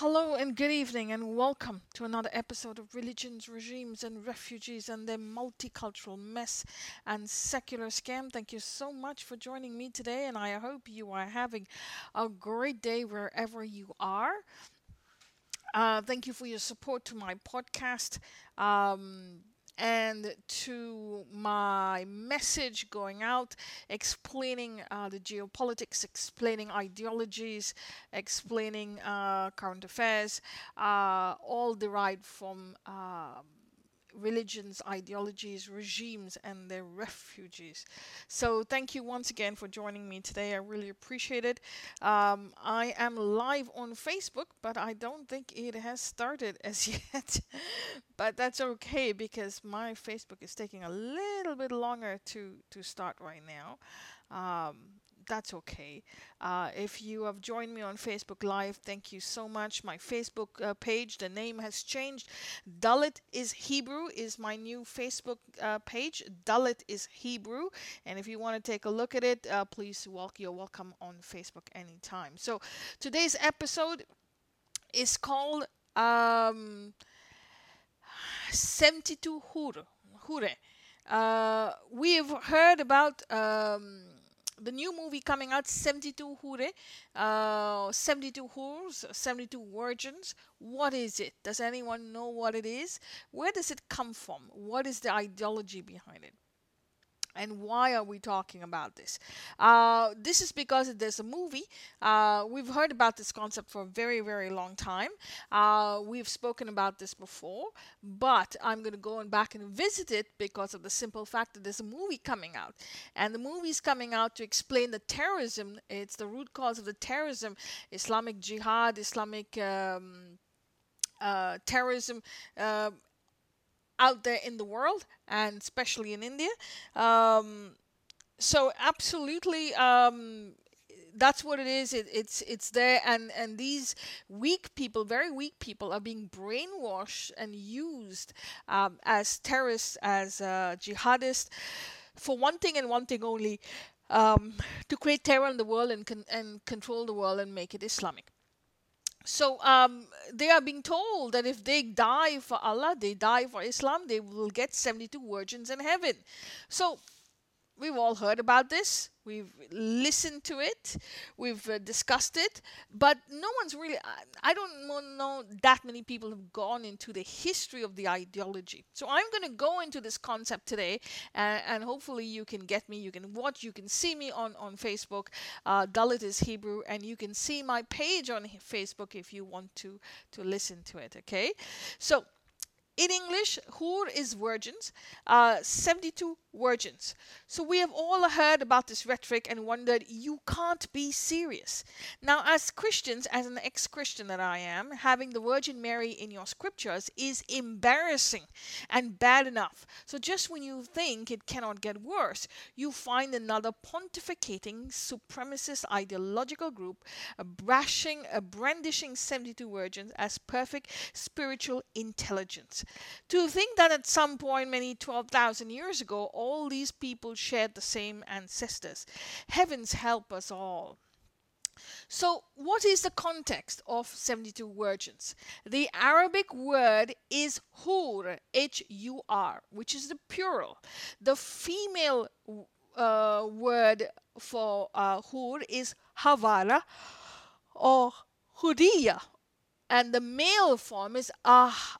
Hello and good evening, and welcome to another episode of Religions, Regimes, and Refugees and their multicultural mess and secular scam. Thank you so much for joining me today, and I hope you are having a great day wherever you are. Uh, thank you for your support to my podcast. Um, and to my message going out, explaining uh, the geopolitics, explaining ideologies, explaining uh, current affairs, uh, all derived from um, religions, ideologies, regimes, and their refugees. So, thank you once again for joining me today. I really appreciate it. Um, I am live on Facebook, but I don't think it has started as yet. but that's okay because my Facebook is taking a little bit longer to, to start right now. Um, that's okay. Uh, if you have joined me on Facebook Live, thank you so much. My Facebook uh, page, the name has changed. Dalit is Hebrew is my new Facebook uh, page. Dalit is Hebrew, and if you want to take a look at it, uh, please walk. You're welcome on Facebook anytime. So today's episode is called um, 72 Hure. Hure. Uh, we've heard about. Um, the new movie coming out 72 hure uh, 72 whores 72 virgins. What is it? Does anyone know what it is? Where does it come from? What is the ideology behind it and why are we talking about this? Uh, this is because there's a movie. Uh, we've heard about this concept for a very, very long time. Uh, we've spoken about this before, but I'm going to go and back and visit it because of the simple fact that there's a movie coming out. And the movie is coming out to explain the terrorism. It's the root cause of the terrorism, Islamic jihad, Islamic. Um, uh, terrorism uh, out there in the world and especially in India. Um, so absolutely, um, that's what it is. It, it's it's there, and and these weak people, very weak people, are being brainwashed and used um, as terrorists, as uh, jihadists, for one thing and one thing only. Um, to create terror in the world and con- and control the world and make it Islamic. So um, they are being told that if they die for Allah, they die for Islam, they will get 72 virgins in heaven. So we've all heard about this. We've listened to it. We've uh, discussed it. But no one's really, I, I don't know that many people have gone into the history of the ideology. So I'm going to go into this concept today and, and, hopefully you can get me. You can watch, you can see me on, on Facebook. Uh, Dalit is Hebrew. And you can see my page on Facebook if you want to, to listen to it. Okay. So in English, Hur is virgins, uh, 72 virgins. So we have all heard about this rhetoric and wondered, you can't be serious. Now, as Christians, as an ex Christian that I am, having the Virgin Mary in your scriptures is embarrassing and bad enough. So just when you think it cannot get worse, you find another pontificating, supremacist ideological group uh, brashing, brandishing 72 virgins as perfect spiritual intelligence. To think that at some point, many 12,000 years ago, all these people shared the same ancestors. Heavens help us all. So, what is the context of 72 virgins? The Arabic word is hur, H U R, which is the plural. The female uh, word for uh, hur is havara or hudiya, and the male form is ah,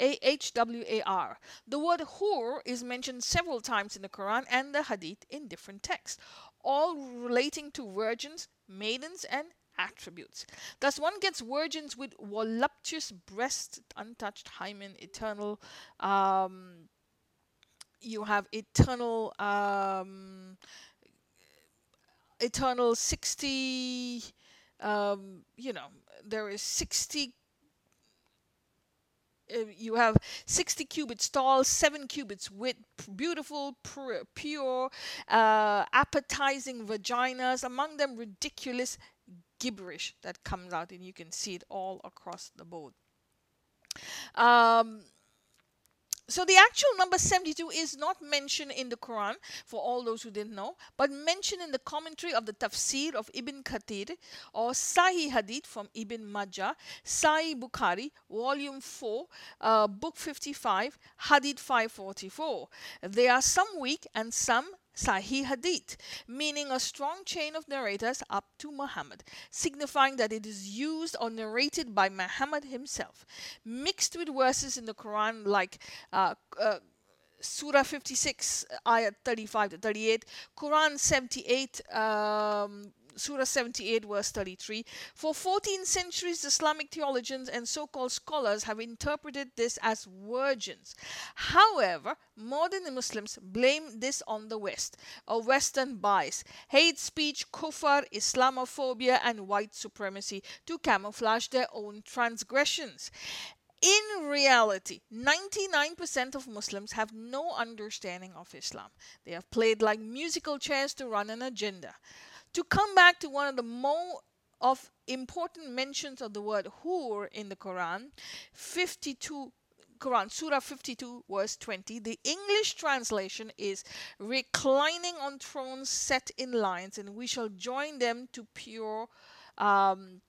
A-H-W-A-R. The word hur is mentioned several times in the Quran and the Hadith in different texts, all relating to virgins, maidens, and attributes. Thus, one gets virgins with voluptuous breast, untouched hymen, eternal. Um, you have eternal, um, eternal sixty. Um, you know, there is 60 uh, you have 60 cubits tall, 7 cubits width, beautiful, pure, uh, appetizing vaginas, among them ridiculous gibberish that comes out, and you can see it all across the board. Um, so the actual number 72 is not mentioned in the Quran for all those who didn't know, but mentioned in the commentary of the Tafsir of Ibn Kathir or Sahih Hadith from Ibn Majah, Sahih Bukhari, volume 4, uh, book 55, Hadith 544. There are some weak and some Sahih Hadith, meaning a strong chain of narrators up to Muhammad, signifying that it is used or narrated by Muhammad himself, mixed with verses in the Quran like uh, uh, Surah 56, ayat 35 to 38, Quran 78, um, Surah 78, verse 33. For 14 centuries, Islamic theologians and so called scholars have interpreted this as virgins. However, modern Muslims blame this on the West, a Western bias, hate speech, kufr, Islamophobia, and white supremacy to camouflage their own transgressions. In reality, 99% of Muslims have no understanding of Islam. They have played like musical chairs to run an agenda to come back to one of the more of important mentions of the word hur in the Quran, 52 Quran, Surah 52, verse 20. The English translation is reclining on thrones set in lines, and we shall join them to pure um,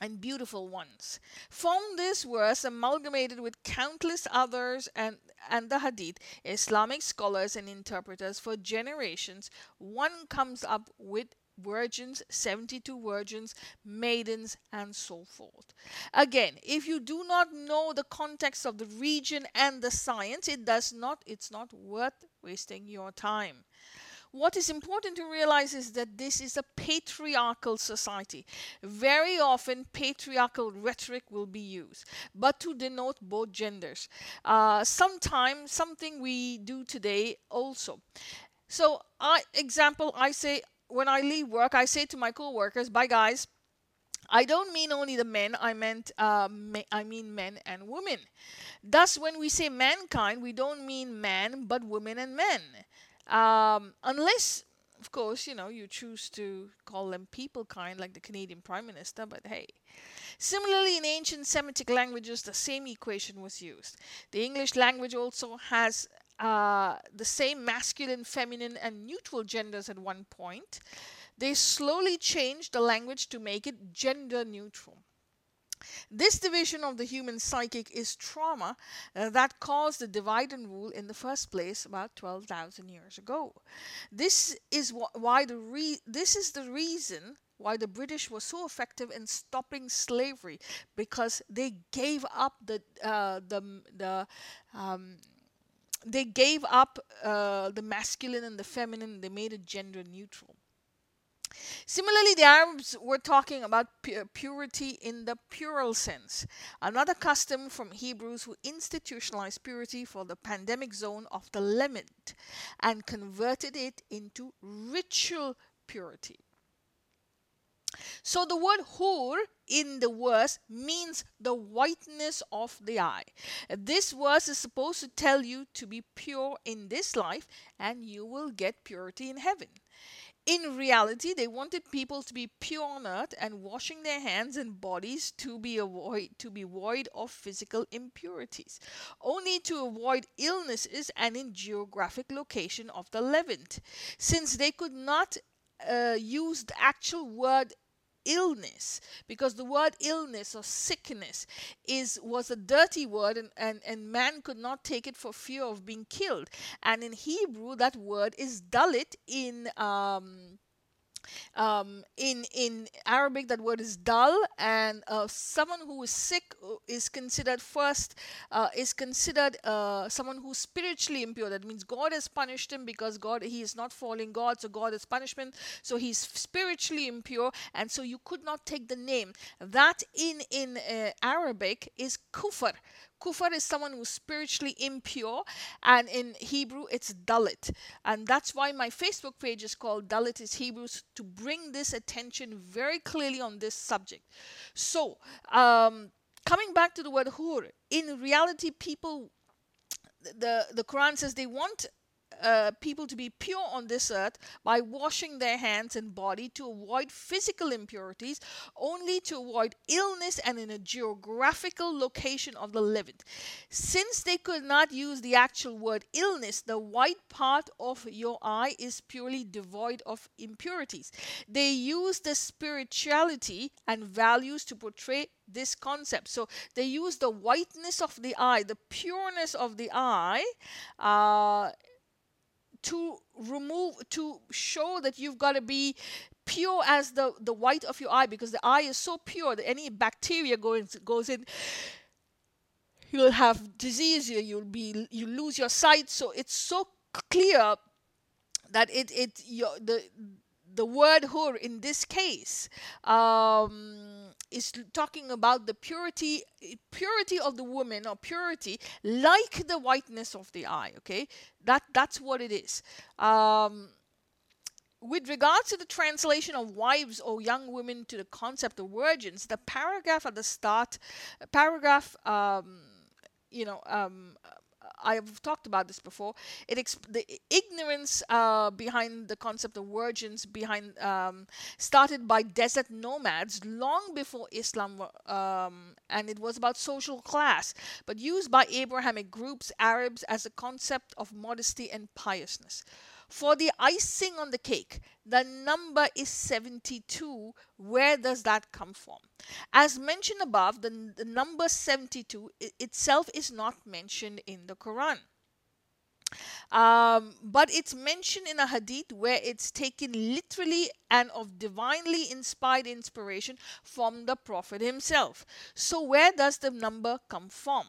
and beautiful ones. From this verse, amalgamated with countless others and, and the Hadith, Islamic scholars and interpreters for generations, one comes up with virgins, 72 virgins, maidens, and so forth. Again, if you do not know the context of the region and the science, it does not, it's not worth wasting your time. What is important to realize is that this is a patriarchal society. Very often, patriarchal rhetoric will be used, but to denote both genders. Uh, sometimes, something we do today also. So, I example, I say when I leave work, I say to my co-workers, "Bye, guys." I don't mean only the men. I meant uh, I mean men and women. Thus, when we say mankind, we don't mean man, but women and men. Um, unless, of course, you know you choose to call them people kind, like the Canadian Prime Minister. But hey. Similarly, in ancient Semitic languages, the same equation was used. The English language also has uh, the same masculine, feminine, and neutral genders at one point, they slowly changed the language to make it gender neutral. This division of the human psychic is trauma uh, that caused the divide and rule in the first place about 12,000 years ago. This is wh- why the re- this is the reason why the British were so effective in stopping slavery because they gave up the uh, the the um, they gave up uh, the masculine and the feminine they made it gender neutral Similarly, the Arabs were talking about purity in the plural sense, another custom from Hebrews who institutionalized purity for the pandemic zone of the Levant and converted it into ritual purity. So the word hur in the verse means the whiteness of the eye. This verse is supposed to tell you to be pure in this life and you will get purity in heaven. In reality, they wanted people to be pure on earth and washing their hands and bodies to be avoid to be void of physical impurities, only to avoid illnesses and in geographic location of the Levant, since they could not uh, use the actual word illness because the word illness or sickness is was a dirty word and, and, and man could not take it for fear of being killed. And in hebrew that word is dalit in um, um, in in Arabic, that word is dal, and uh, someone who is sick uh, is considered first uh, is considered uh, someone who's spiritually impure. That means God has punished him because God he is not following God, so God is punishment. So he's spiritually impure, and so you could not take the name. That in in uh, Arabic is kufr. Kufar is someone who's spiritually impure, and in Hebrew it's Dalit. And that's why my Facebook page is called Dalit is Hebrews to bring this attention very clearly on this subject. So, um, coming back to the word hur, in reality, people, the, the Quran says they want uh, people to be pure on this earth by washing their hands and body to avoid physical impurities, only to avoid illness and in a geographical location of the Levant. Since they could not use the actual word illness, the white part of your eye is purely devoid of impurities. They use the spirituality and values to portray this concept. So they use the whiteness of the eye, the pureness of the eye. Uh, to remove to show that you've got to be pure as the the white of your eye because the eye is so pure that any bacteria goes goes in you'll have disease you'll be you lose your sight. So it's so clear that it it your the the word hur in this case um, is talking about the purity purity of the woman or purity like the whiteness of the eye okay? That that's what it is. Um, with regards to the translation of wives or young women to the concept of virgins the paragraph at the start paragraph um, you know um, I've talked about this before. It exp- the ignorance uh, behind the concept of virgins behind um, started by desert nomads long before Islam, um, and it was about social class, but used by Abrahamic groups, Arabs, as a concept of modesty and piousness. For the icing on the cake, the number is 72. Where does that come from? As mentioned above, the, the number 72 itself is not mentioned in the Quran. Um, but it's mentioned in a hadith where it's taken literally and of divinely inspired inspiration from the Prophet himself. So, where does the number come from?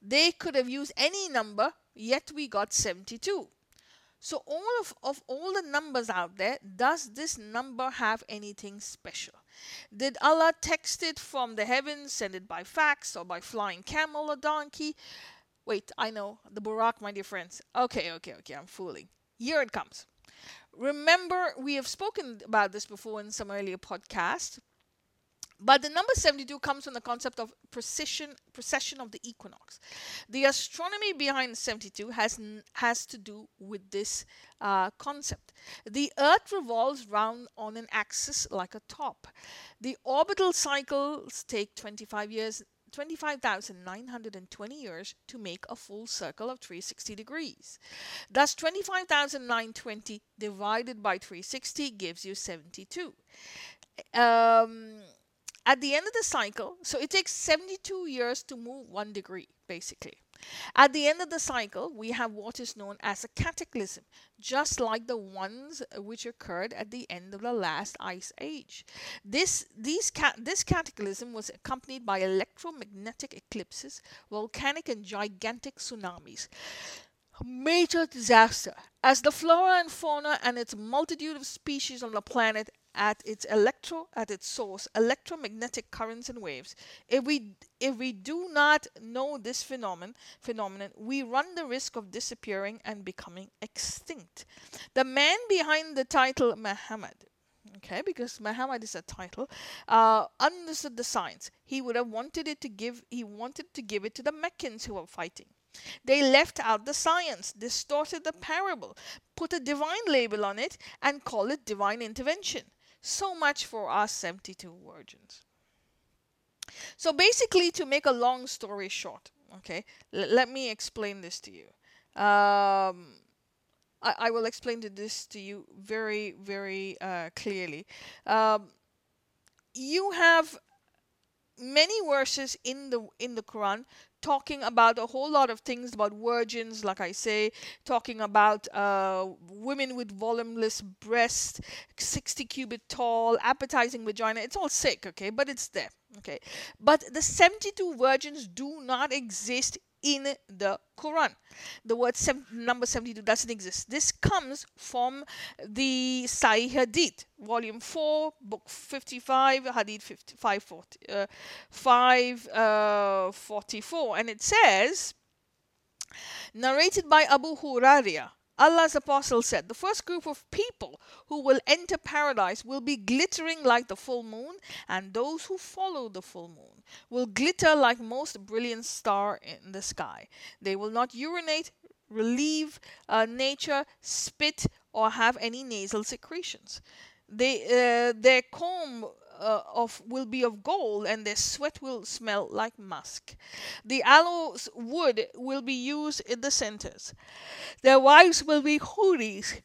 They could have used any number, yet we got 72. So all of, of all the numbers out there, does this number have anything special? Did Allah text it from the heavens, send it by fax or by flying camel or donkey? Wait, I know, the Buraq, my dear friends. Okay, okay, okay, I'm fooling. Here it comes. Remember, we have spoken about this before in some earlier podcasts. But the number 72 comes from the concept of precision, precession of the equinox. The astronomy behind 72 has, has to do with this uh, concept. The Earth revolves round on an axis like a top. The orbital cycles take 25 years 25,920 years to make a full circle of 360 degrees. Thus, 25,920 divided by 360 gives you 72. Um, at the end of the cycle, so it takes 72 years to move one degree, basically. At the end of the cycle, we have what is known as a cataclysm, just like the ones which occurred at the end of the last ice age. This, these this cataclysm was accompanied by electromagnetic eclipses, volcanic and gigantic tsunamis major disaster as the flora and fauna and its multitude of species on the planet at its electro at its source electromagnetic currents and waves. If we if we do not know this phenomenon phenomenon we run the risk of disappearing and becoming extinct. The man behind the title muhammad okay because muhammad is a title uh, understood the science. He would have wanted it to give he wanted to give it to the meccans who were fighting. They left out the science, distorted the parable, put a divine label on it, and call it divine intervention. So much for us 72 virgins. So basically, to make a long story short, okay, l- let me explain this to you. Um, I, I will explain to this to you very, very uh, clearly. Um, you have many verses in the in the Quran talking about a whole lot of things about virgins, like I say, talking about uh, women with voluminous breasts, 60 cubit tall, appetizing vagina. It's all sick, okay, but it's there, okay. But the 72 virgins do not exist in the Quran. The word sem- number 72 doesn't exist. This comes from the Sahih Hadith, volume 4, book 55, Hadith 55, 40, uh, 5, uh, And it says, narrated by Abu Hurairah, Allah's apostle said, The first group of people who will enter paradise will be glittering like the full moon, and those who follow the full moon will glitter like most brilliant star in the sky. They will not urinate, relieve uh, nature, spit, or have any nasal secretions. They, uh, their comb uh, of will be of gold and their sweat will smell like musk. The aloes wood will be used in the centers. Their wives will be Houris.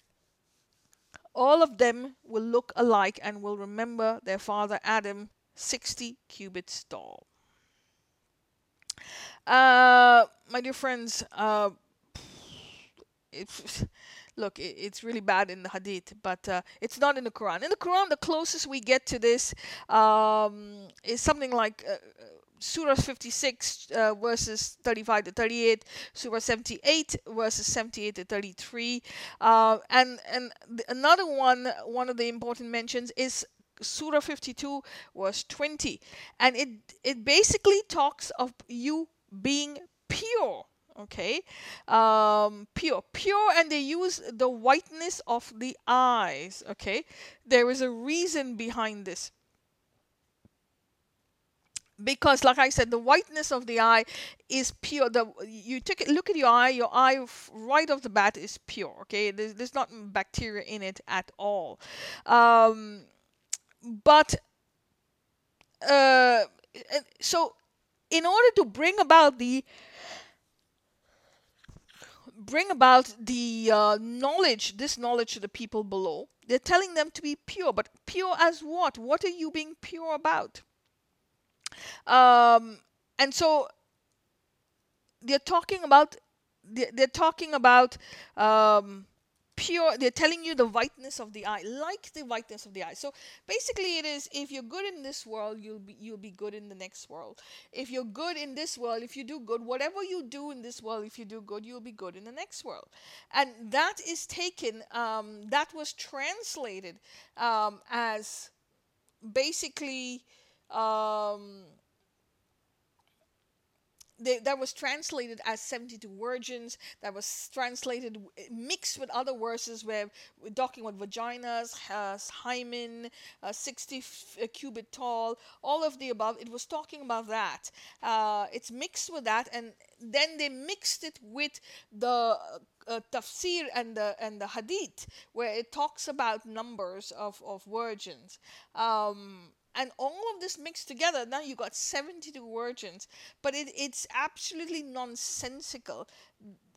All of them will look alike and will remember their father Adam, 60 cubits tall. Uh, my dear friends, uh, it's look, it, it's really bad in the Hadith, but uh, it's not in the Quran. In the Quran, the closest we get to this um, is something like. Uh, Surah 56 uh, verses 35 to 38, Surah 78 verses 78 to 33, uh, and and another one, one of the important mentions is Surah 52 verse 20, and it it basically talks of you being pure okay. Um, pure pure and they use the whiteness of the eyes. Okay. There is a reason behind this. Because like i said the whiteness of the eye is pure. The you take it look at your eye your eye right off the bat is pure. Okay. There's, there's not bacteria in it at all. Um, but uh, so in order to bring about the bring about the uh, knowledge, this knowledge to the people below. They're telling them to be pure, but pure as what? What are you being pure about? Um, and so they're talking about they're, they're talking about um, pure they're telling you the whiteness of the eye like the whiteness of the eye. So basically it is if you're good in this world you'll be you'll be good in the next world. If you're good in this world if you do good whatever you do in this world if you do good you'll be good in the next world. And that is taken um, that was translated um, as basically um, they, that was translated as 72 virgins that was translated mixed with other verses where we're talking about vaginas hymen uh, 60 f- uh, cubit tall all of the above. It was talking about that. Uh, it's mixed with that and then they mixed it with the uh, tafsir and the and the hadith where it talks about numbers of of virgins. Um, and all of this mixed together now you got 72 virgins but it, it's absolutely nonsensical.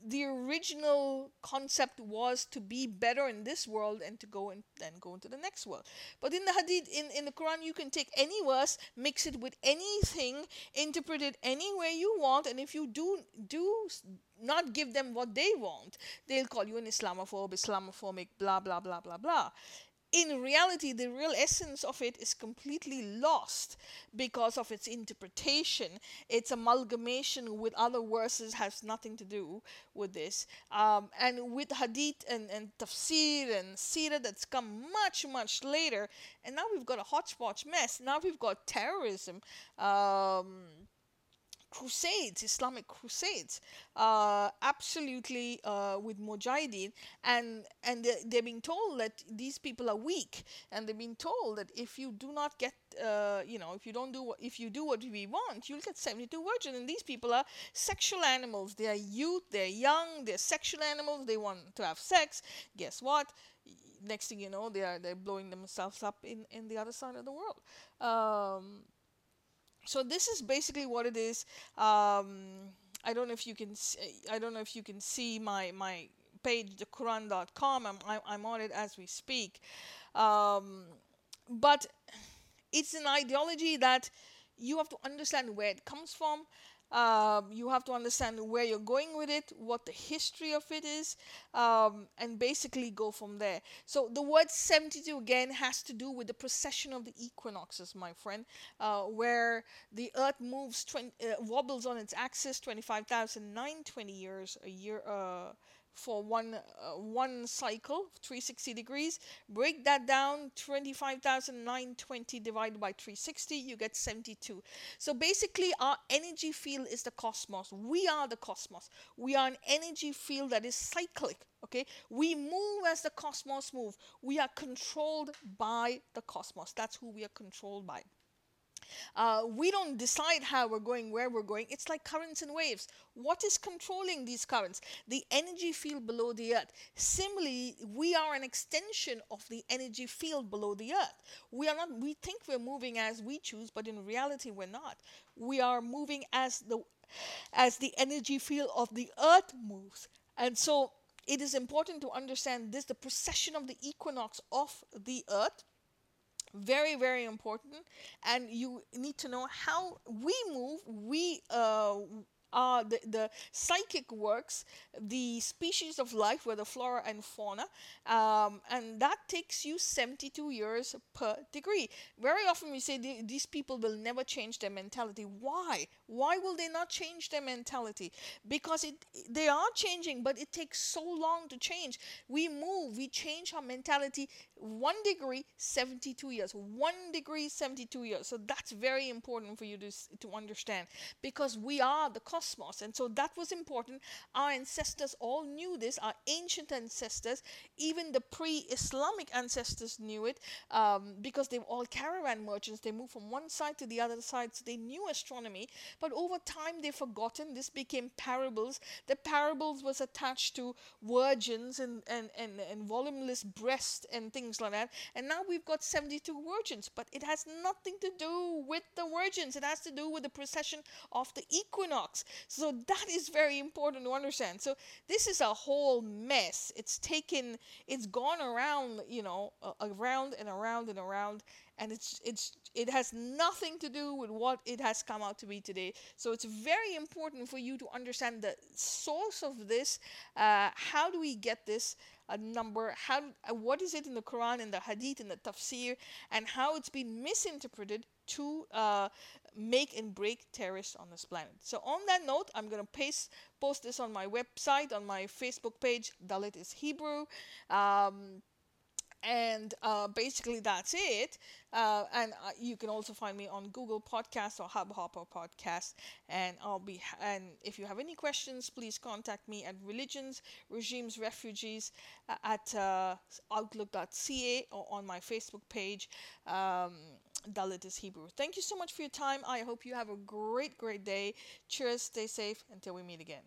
The original concept was to be better in this world and to go and then go into the next world. But in the hadith in, in the quran you can take any verse mix it with anything interpret it any way you want and if you do do not give them what they want they'll call you an islamophobe islamophobic blah blah blah blah blah in reality, the real essence of it is completely lost because of its interpretation. Its amalgamation with other verses has nothing to do with this. Um, and with hadith and, and tafsir and sirah that's come much, much later, and now we've got a hodgepodge mess. Now we've got terrorism. Um, crusades, Islamic crusades, uh, absolutely uh, with Mujahideen, and and they're, they're, being told that these people are weak, and they're being told that if you do not get, uh, you know, if you don't do what, if you do what we want, you'll get 72 virgins, and these people are sexual animals. They are youth, they're young, they're sexual animals. They want to have sex. Guess what? Next thing you know, they are they're blowing themselves up in in the other side of the world. Um, so this is basically what it is um, I don't know if you can see, I don't know if you can see my my page the Quran.com I'm, I'm on it as we speak. Um, but it's an ideology that you have to understand where it comes from um, you have to understand where you're going with it, what the history of it is, um, and basically go from there. So the word 72 again has to do with the precession of the equinoxes, my friend, uh, where the Earth moves 20, uh, wobbles on its axis 25,920 years a year. Uh, for one uh, one cycle 360 degrees. Break that down 25,920 divided by 360 you get 72 so basically our energy field is the cosmos. We are the cosmos. We are an energy field that is cyclic okay? We move as the cosmos move. We are controlled by the cosmos. That's who we are controlled by Uh, we don't decide how we're going, where we're going. It's like currents and waves. What is controlling these currents? The energy field below the earth. Similarly, we are an extension of the energy field below the earth. We are not, we think we're moving as we choose, but in reality, we're not. We are moving as the as the energy field of the earth moves. And so it is important to understand this the precession of the equinox of the earth very very important and you need to know how we move we uh, uh, the, the psychic works, the species of life, where the flora and fauna, um, and that takes you 72 years per degree. Very often we say the, these people will never change their mentality. Why? Why will they not change their mentality? Because it they are changing, but it takes so long to change. We move, we change our mentality one degree, 72 years. One degree, 72 years. So that's very important for you to, to understand because we are the cosmos. And so that was important. Our ancestors all knew this, our ancient ancestors, even the pre Islamic ancestors knew it um, because they were all caravan merchants. They moved from one side to the other side, so they knew astronomy. But over time, they've forgotten. This became parables. The parables was attached to virgins and, and, and, and voluminous breast and things like that. And now we've got 72 virgins, but it has nothing to do with the virgins. It has to do with the precession of the equinox. So that is very important to understand. So this is a whole mess. It's taken, it's gone around, you know, uh, around and around and around, and it's it's it has nothing to do with what it has come out to be today. So it's very important for you to understand the source of this. Uh, how do we get this? a number how uh, what is it in the quran in the hadith in the tafsir and how it's been misinterpreted to uh, make and break terrorists on this planet. So on that note, I'm going to paste post this on my website, on my Facebook page, Dalit is Hebrew. Um, and uh, basically that's it uh, and uh, you can also find me on google podcast or hubhopper podcast and i'll be and if you have any questions please contact me at religions regimes refugees uh, at uh, outlook.ca or on my facebook page um, Dalit is Hebrew. Thank you so much for your time. I hope you have a great, great day. Cheers, stay safe until we meet again.